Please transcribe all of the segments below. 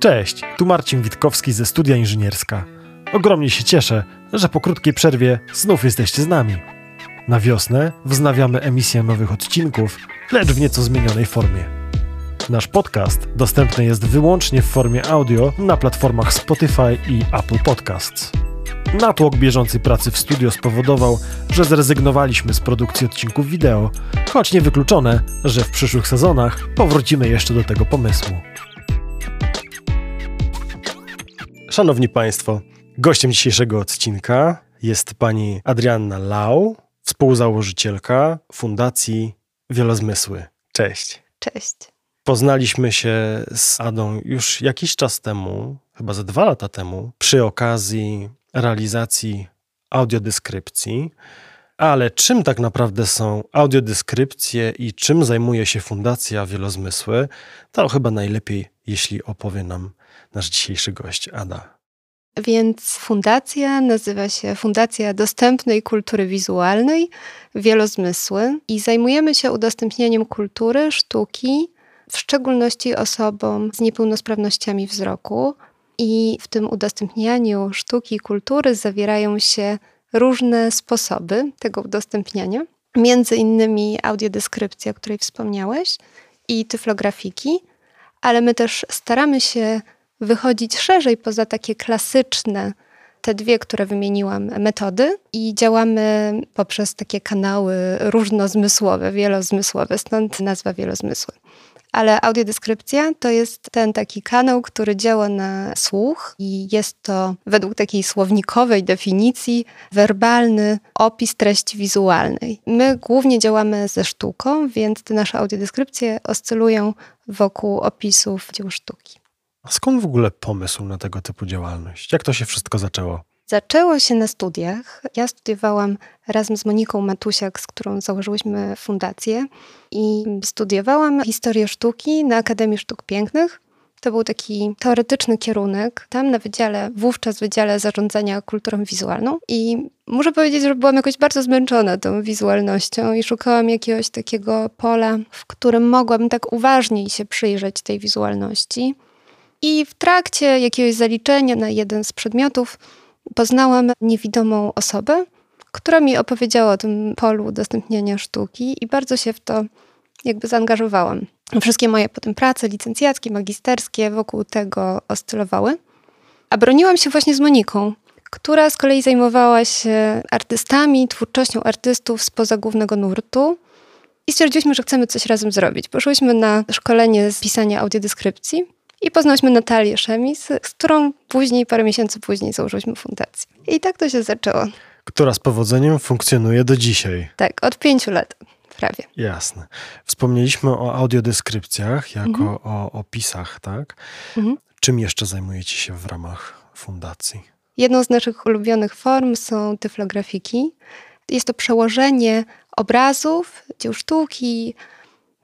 Cześć, tu Marcin Witkowski ze Studia Inżynierska. Ogromnie się cieszę, że po krótkiej przerwie znów jesteście z nami. Na wiosnę wznawiamy emisję nowych odcinków, lecz w nieco zmienionej formie. Nasz podcast dostępny jest wyłącznie w formie audio na platformach Spotify i Apple Podcasts. Natłok bieżącej pracy w studio spowodował, że zrezygnowaliśmy z produkcji odcinków wideo, choć niewykluczone, że w przyszłych sezonach powrócimy jeszcze do tego pomysłu. Szanowni Państwo, gościem dzisiejszego odcinka jest pani Adrianna Lau, współzałożycielka Fundacji Wielozmysły. Cześć. Cześć. Poznaliśmy się z Adą już jakiś czas temu, chyba ze dwa lata temu, przy okazji realizacji audiodeskrypcji. Ale czym tak naprawdę są audiodeskrypcje i czym zajmuje się Fundacja Wielozmysły, to chyba najlepiej, jeśli opowie nam nasz dzisiejszy gość, Ada. Więc fundacja nazywa się Fundacja Dostępnej Kultury Wizualnej Wielozmysły i zajmujemy się udostępnianiem kultury, sztuki, w szczególności osobom z niepełnosprawnościami wzroku. I w tym udostępnianiu sztuki i kultury zawierają się różne sposoby tego udostępniania, między innymi audiodeskrypcja, o której wspomniałeś, i tyflografiki, ale my też staramy się wychodzić szerzej poza takie klasyczne, te dwie, które wymieniłam, metody i działamy poprzez takie kanały różnozmysłowe, wielozmysłowe, stąd nazwa wielozmysły. Ale audiodeskrypcja to jest ten taki kanał, który działa na słuch i jest to według takiej słownikowej definicji werbalny opis treści wizualnej. My głównie działamy ze sztuką, więc te nasze audiodeskrypcje oscylują wokół opisów dzieł sztuki. A skąd w ogóle pomysł na tego typu działalność? Jak to się wszystko zaczęło? Zaczęło się na studiach. Ja studiowałam razem z Moniką Matusiak, z którą założyłyśmy fundację i studiowałam historię sztuki na Akademii Sztuk Pięknych. To był taki teoretyczny kierunek, tam na wydziale, wówczas Wydziale Zarządzania Kulturą Wizualną. I muszę powiedzieć, że byłam jakoś bardzo zmęczona tą wizualnością i szukałam jakiegoś takiego pola, w którym mogłabym tak uważniej się przyjrzeć tej wizualności. I w trakcie jakiegoś zaliczenia na jeden z przedmiotów poznałam niewidomą osobę, która mi opowiedziała o tym polu udostępniania sztuki i bardzo się w to jakby zaangażowałam. Wszystkie moje potem prace licencjackie, magisterskie wokół tego oscylowały. A broniłam się właśnie z Moniką, która z kolei zajmowała się artystami, twórczością artystów spoza głównego nurtu. I stwierdziliśmy, że chcemy coś razem zrobić. Poszłyśmy na szkolenie z pisania audiodeskrypcji i poznałyśmy Natalię Szemis, z którą później, parę miesięcy później założyliśmy fundację. I tak to się zaczęło. Która z powodzeniem funkcjonuje do dzisiaj. Tak, od pięciu lat prawie. Jasne. Wspomnieliśmy o audiodeskrypcjach jako mhm. o opisach, tak? Mhm. Czym jeszcze zajmujecie się w ramach fundacji? Jedną z naszych ulubionych form są tyflografiki. Jest to przełożenie obrazów, dzieł sztuki,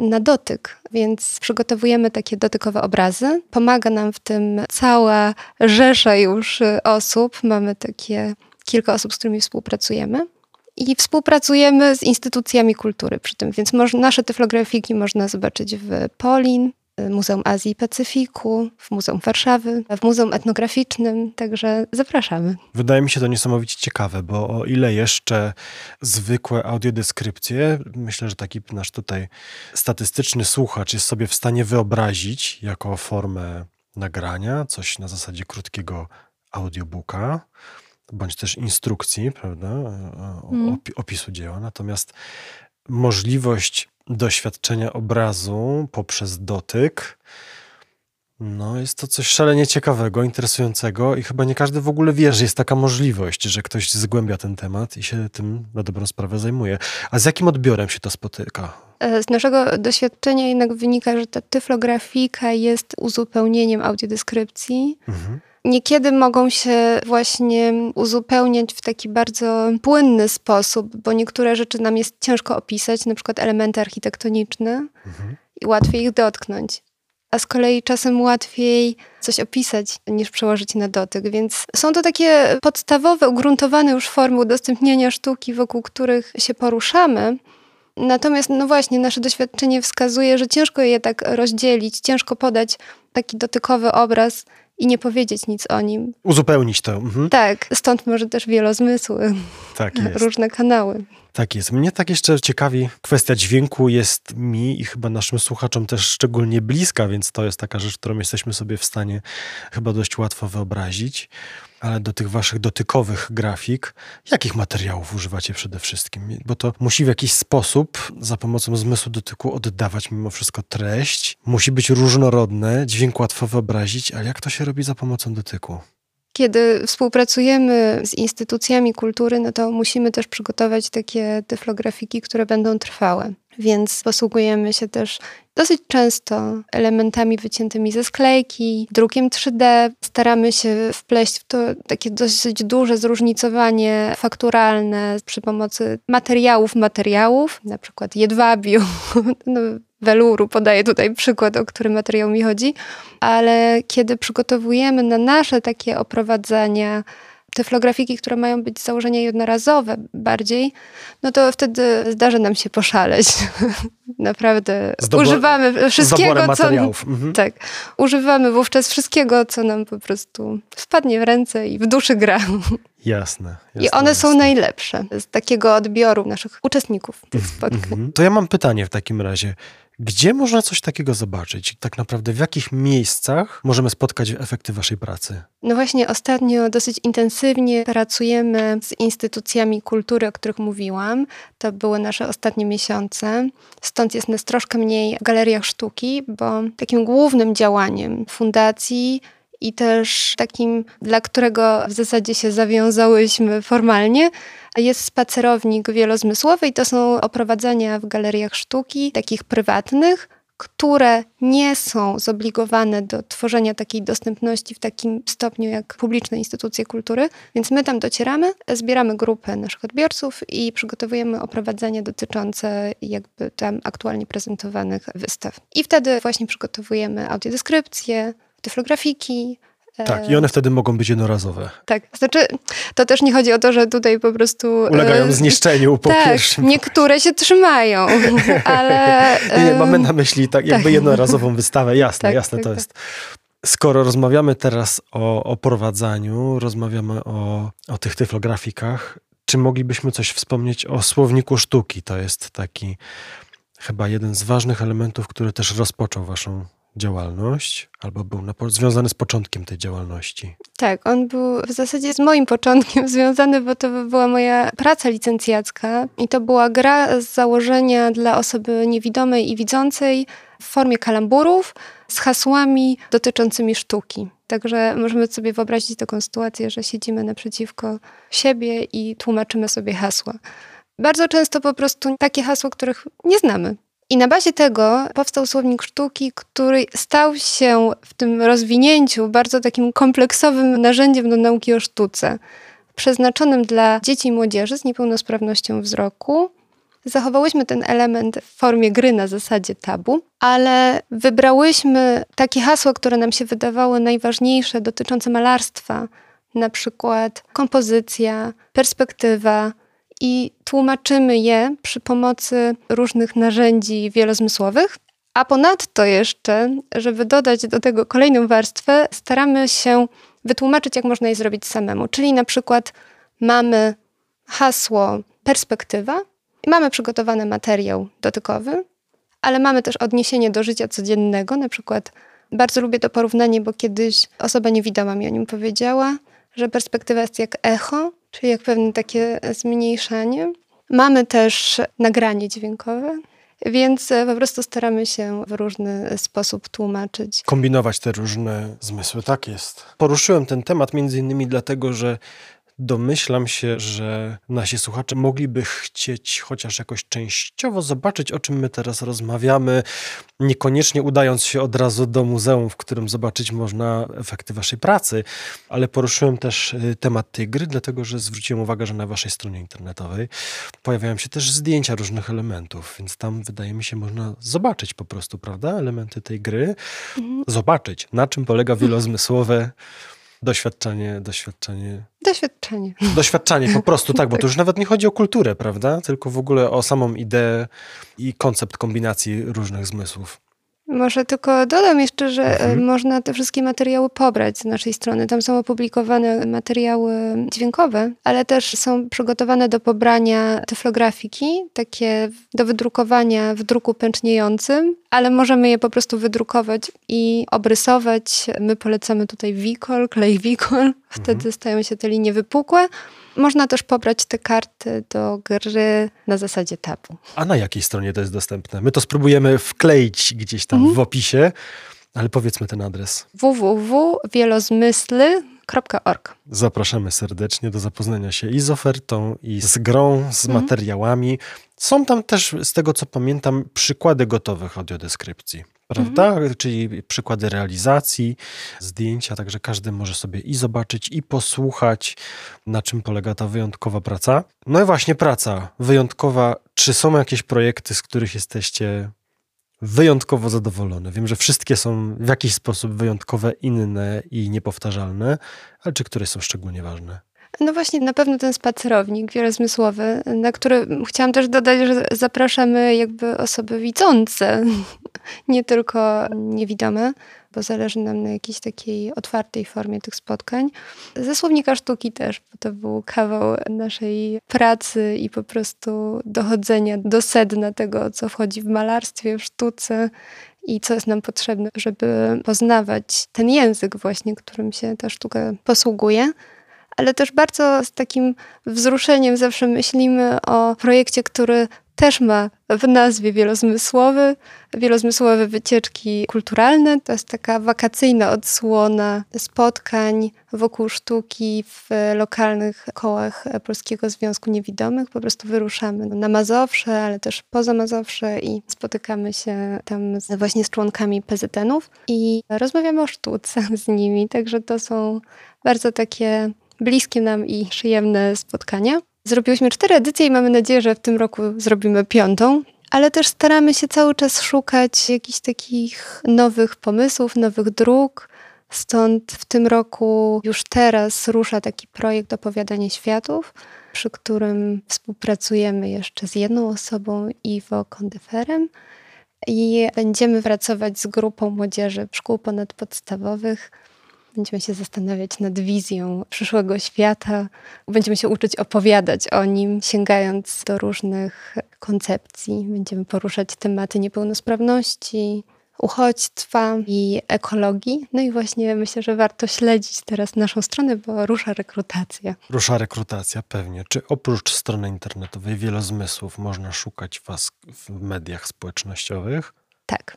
na dotyk, więc przygotowujemy takie dotykowe obrazy. Pomaga nam w tym cała rzesza już osób. Mamy takie kilka osób, z którymi współpracujemy. I współpracujemy z instytucjami kultury przy tym, więc nasze tyflografiki można zobaczyć w Polin, Muzeum Azji i Pacyfiku, w Muzeum Warszawy, w Muzeum Etnograficznym, także zapraszamy. Wydaje mi się to niesamowicie ciekawe, bo o ile jeszcze zwykłe audiodeskrypcje, myślę, że taki nasz tutaj statystyczny słuchacz jest sobie w stanie wyobrazić jako formę nagrania, coś na zasadzie krótkiego audiobooka, bądź też instrukcji, prawda, mm. opisu dzieła. Natomiast możliwość doświadczenia obrazu poprzez dotyk. No, jest to coś szalenie ciekawego, interesującego i chyba nie każdy w ogóle wie, że jest taka możliwość, że ktoś zgłębia ten temat i się tym na dobrą sprawę zajmuje. A z jakim odbiorem się to spotyka? E, z naszego doświadczenia jednak wynika, że ta tyflografika jest uzupełnieniem audiodeskrypcji. Mhm niekiedy mogą się właśnie uzupełniać w taki bardzo płynny sposób, bo niektóre rzeczy nam jest ciężko opisać, na przykład elementy architektoniczne mhm. i łatwiej ich dotknąć. A z kolei czasem łatwiej coś opisać niż przełożyć na dotyk. Więc są to takie podstawowe, ugruntowane już formy udostępniania sztuki, wokół których się poruszamy. Natomiast, no właśnie, nasze doświadczenie wskazuje, że ciężko je tak rozdzielić, ciężko podać taki dotykowy obraz i nie powiedzieć nic o nim. Uzupełnić to. Mhm. Tak, stąd może też wielozmysły, Tak jest. różne kanały. Tak jest. Mnie tak jeszcze ciekawi, kwestia dźwięku jest mi i chyba naszym słuchaczom też szczególnie bliska, więc to jest taka rzecz, którą jesteśmy sobie w stanie chyba dość łatwo wyobrazić. Ale do tych waszych dotykowych grafik, jakich materiałów używacie przede wszystkim? Bo to musi w jakiś sposób za pomocą zmysłu dotyku oddawać mimo wszystko treść. Musi być różnorodne, dźwięk łatwo wyobrazić, ale jak to się robi za pomocą dotyku? Kiedy współpracujemy z instytucjami kultury, no to musimy też przygotować takie tyflografiki, które będą trwałe. Więc posługujemy się też dosyć często elementami wyciętymi ze sklejki, drukiem 3D. Staramy się wpleść w to takie dosyć duże zróżnicowanie fakturalne przy pomocy materiałów, materiałów, na przykład jedwabiu, no, weluru, podaję tutaj przykład, o który materiał mi chodzi, ale kiedy przygotowujemy na nasze takie oprowadzania tyflografiki, które mają być z założenia jednorazowe bardziej, no to wtedy zdarzy nam się poszaleć. Naprawdę. Używamy wszystkiego, co... Mhm. Tak. Używamy wówczas wszystkiego, co nam po prostu wpadnie w ręce i w duszy gra. Jasne, jasne. I one są jasne. najlepsze z takiego odbioru naszych uczestników tych spotkań. Mhm. To ja mam pytanie w takim razie. Gdzie można coś takiego zobaczyć? Tak naprawdę w jakich miejscach możemy spotkać efekty waszej pracy? No właśnie, ostatnio dosyć intensywnie pracujemy z instytucjami kultury, o których mówiłam. To były nasze ostatnie miesiące. Stąd jest nas troszkę mniej w galeriach sztuki, bo takim głównym działaniem fundacji i też takim, dla którego w zasadzie się zawiązałyśmy formalnie, jest spacerownik wielozmysłowy i to są oprowadzania w galeriach sztuki, takich prywatnych, które nie są zobligowane do tworzenia takiej dostępności w takim stopniu jak publiczne instytucje kultury. Więc my tam docieramy, zbieramy grupę naszych odbiorców i przygotowujemy oprowadzenia dotyczące jakby tam aktualnie prezentowanych wystaw. I wtedy właśnie przygotowujemy audiodeskrypcje, tyflografiki, Tak, i one wtedy mogą być jednorazowe. tak, znaczy to też nie chodzi o to, że tutaj po prostu... Ulegają e, zniszczeniu po tak, pierwszym. niektóre się trzymają, ale... Nie, e, mamy na myśli tak, jakby tak. jednorazową wystawę. Jasne, Tak, jasne tak, to tak. jest. Skoro rozmawiamy teraz o oprowadzaniu, rozmawiamy o, o tych tyflografikach, czy moglibyśmy coś wspomnieć o słowniku sztuki? To jest taki chyba jeden z ważnych elementów, który też rozpoczął waszą działalność, albo był na, związany z początkiem tej działalności. Tak, on był w zasadzie z moim początkiem związany, bo to była moja praca licencjacka i to była gra z założenia dla osoby niewidomej i widzącej w formie kalamburów z hasłami dotyczącymi sztuki. Także możemy sobie wyobrazić taką sytuację, że siedzimy naprzeciwko siebie i tłumaczymy sobie hasła. Bardzo często po prostu takie hasła, których nie znamy. I na bazie tego powstał słownik sztuki, który stał się w tym rozwinięciu bardzo takim kompleksowym narzędziem do nauki o sztuce, przeznaczonym dla dzieci i młodzieży z niepełnosprawnością wzroku. Zachowałyśmy ten element w formie gry na zasadzie tabu, ale wybrałyśmy takie hasła, które nam się wydawały najważniejsze dotyczące malarstwa, na przykład kompozycja, perspektywa, i tłumaczymy je przy pomocy różnych narzędzi wielozmysłowych. A ponadto jeszcze, żeby dodać do tego kolejną warstwę, staramy się wytłumaczyć, jak można je zrobić samemu. Czyli na przykład mamy hasło perspektywa mamy przygotowany materiał dotykowy, ale mamy też odniesienie do życia codziennego. Na przykład bardzo lubię to porównanie, bo kiedyś osoba niewidoma mi o nim powiedziała, że perspektywa jest jak echo, czyli jak pewne takie zmniejszanie. Mamy też nagranie dźwiękowe, więc e, po prostu staramy się w różny sposób tłumaczyć. Kombinować te różne zmysły, tak jest. Poruszyłem ten temat między innymi dlatego, że domyślam się, że nasi słuchacze mogliby chcieć chociaż jakoś częściowo zobaczyć, o czym my teraz rozmawiamy, niekoniecznie udając się od razu do muzeum, w którym zobaczyć można efekty waszej pracy, ale poruszyłem też y, temat tej gry, dlatego że zwróciłem uwagę, że na waszej stronie internetowej pojawiają się też zdjęcia różnych elementów, więc tam wydaje mi się można zobaczyć po prostu, prawda, elementy tej gry, zobaczyć na czym polega wielozmysłowe Doświadczenie, doświadczenie. Doświadczenie. Doświadczenie po prostu, tak, bo to już nawet nie chodzi o kulturę, prawda? Tylko w ogóle o samą ideę i koncept kombinacji różnych zmysłów. Może tylko dodam jeszcze, że e, Mhm. można te wszystkie materiały pobrać z naszej strony. Tam są opublikowane materiały dźwiękowe, ale też są przygotowane do pobrania tyflografiki, takie do wydrukowania w druku pęczniejącym, ale możemy je po prostu wydrukować i obrysować. My polecamy tutaj Wikol, klej Wikol, wtedy stają się te linie wypukłe. Można też pobrać te karty do gry na zasadzie tabu. A na jakiej stronie to jest dostępne? My to spróbujemy wkleić gdzieś tam w opisie, ale powiedzmy ten adres. www.wielozmysly.org Zapraszamy serdecznie do zapoznania się i z ofertą, i z grą, z materiałami. Są tam też, z tego co pamiętam, przykłady gotowych audiodeskrypcji, prawda? Czyli przykłady realizacji, zdjęcia, także każdy może sobie i zobaczyć, i posłuchać, na czym polega ta wyjątkowa praca. No i właśnie praca wyjątkowa. Czy są jakieś projekty, z których jesteście wyjątkowo zadowolone? Wiem, że wszystkie są w jakiś sposób wyjątkowe, inne i niepowtarzalne, ale czy któreś są szczególnie ważne? No właśnie, na pewno ten spacerownik wielozmysłowy, na który chciałam też dodać, że zapraszamy jakby osoby widzące, nie tylko niewidome, bo zależy nam na jakiejś takiej otwartej formie tych spotkań. Ze słownika sztuki też, bo to był kawał naszej pracy i po prostu dochodzenia do sedna tego, co wchodzi w malarstwie, w sztuce i co jest nam potrzebne, żeby poznawać ten język właśnie, którym się ta sztuka posługuje ale też bardzo z takim wzruszeniem zawsze myślimy o projekcie, który też ma w nazwie wielozmysłowy, wielozmysłowe wycieczki kulturalne. To jest taka wakacyjna odsłona spotkań wokół sztuki w lokalnych kołach Polskiego Związku Niewidomych. Po prostu wyruszamy na Mazowsze, ale też poza Mazowsze i spotykamy się tam z, właśnie z członkami PZN-ów i rozmawiamy o sztuce z nimi. Także to są bardzo takie bliskie nam i przyjemne spotkania. Zrobiłyśmy cztery edycje i mamy nadzieję, że w tym roku zrobimy piątą. Ale też staramy się cały czas szukać jakichś takich nowych pomysłów, nowych dróg. Stąd w tym roku już teraz rusza taki projekt Opowiadanie Światów, przy którym współpracujemy jeszcze z jedną osobą, Iwo Kondeferem. I będziemy pracować z grupą młodzieży szkół ponadpodstawowych Będziemy się zastanawiać nad wizją przyszłego świata. Będziemy się uczyć opowiadać o nim, sięgając do różnych koncepcji. Będziemy poruszać tematy niepełnosprawności, uchodźstwa i ekologii. No i właśnie myślę, że warto śledzić teraz naszą stronę, bo rusza rekrutacja. Rusza rekrutacja, pewnie. Czy oprócz strony internetowej Wielozmysłów można szukać Was w mediach społecznościowych? Tak.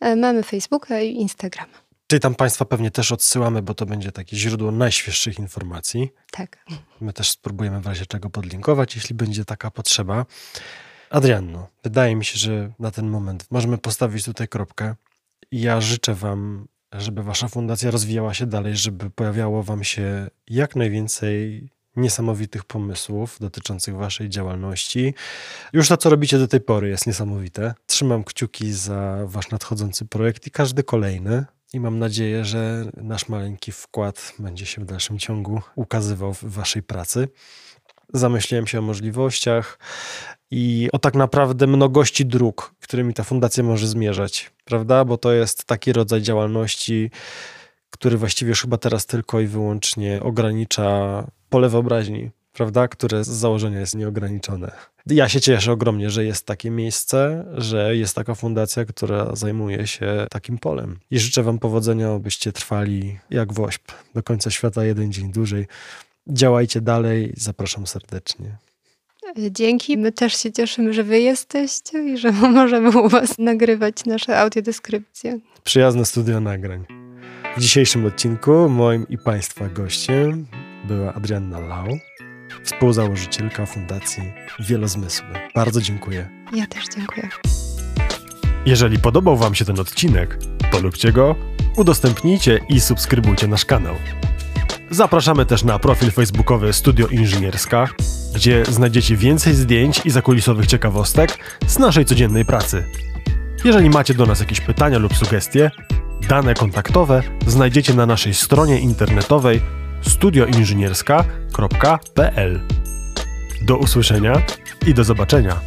E, Mamy Facebooka i Instagrama. Czyli tam Państwa pewnie też odsyłamy, bo to będzie takie źródło najświeższych informacji. Tak. My też spróbujemy w razie czego podlinkować, jeśli będzie taka potrzeba. Adrianno, wydaje mi się, że na ten moment możemy postawić tutaj kropkę. Ja życzę Wam, żeby Wasza fundacja rozwijała się dalej, żeby pojawiało Wam się jak najwięcej niesamowitych pomysłów dotyczących Waszej działalności. Już to, co robicie do tej pory, jest niesamowite. Trzymam kciuki za Wasz nadchodzący projekt i każdy kolejny. I mam nadzieję, że nasz maleńki wkład będzie się w dalszym ciągu ukazywał w Waszej pracy. Zamyśliłem się o możliwościach i o tak naprawdę mnogości dróg, którymi ta fundacja może zmierzać, prawda? Bo to jest taki rodzaj działalności, który właściwie już chyba teraz tylko i wyłącznie ogranicza pole wyobraźni, prawda? Które z założenia jest nieograniczone. Ja się cieszę ogromnie, że jest takie miejsce, że jest taka fundacja, która zajmuje się takim polem. I życzę Wam powodzenia, abyście trwali jak wośp do końca świata jeden dzień dłużej. Działajcie dalej, zapraszam serdecznie. Dzięki. My też się cieszymy, że wy jesteście i że możemy u was nagrywać nasze audiodeskrypcje. Przyjazne studio nagrań. W dzisiejszym odcinku moim i Państwa gościem była Adrianna Lau, współzałożycielka Fundacji Wielozmysły. Bardzo dziękuję. Ja też dziękuję. Jeżeli podobał Wam się ten odcinek, polubcie go, udostępnijcie i subskrybujcie nasz kanał. Zapraszamy też na profil facebookowy Studio Inżynierska, gdzie znajdziecie więcej zdjęć i zakulisowych ciekawostek z naszej codziennej pracy. Jeżeli macie do nas jakieś pytania lub sugestie, Dane kontaktowe znajdziecie na naszej stronie internetowej studioinżynierska.pl. Do usłyszenia i do zobaczenia.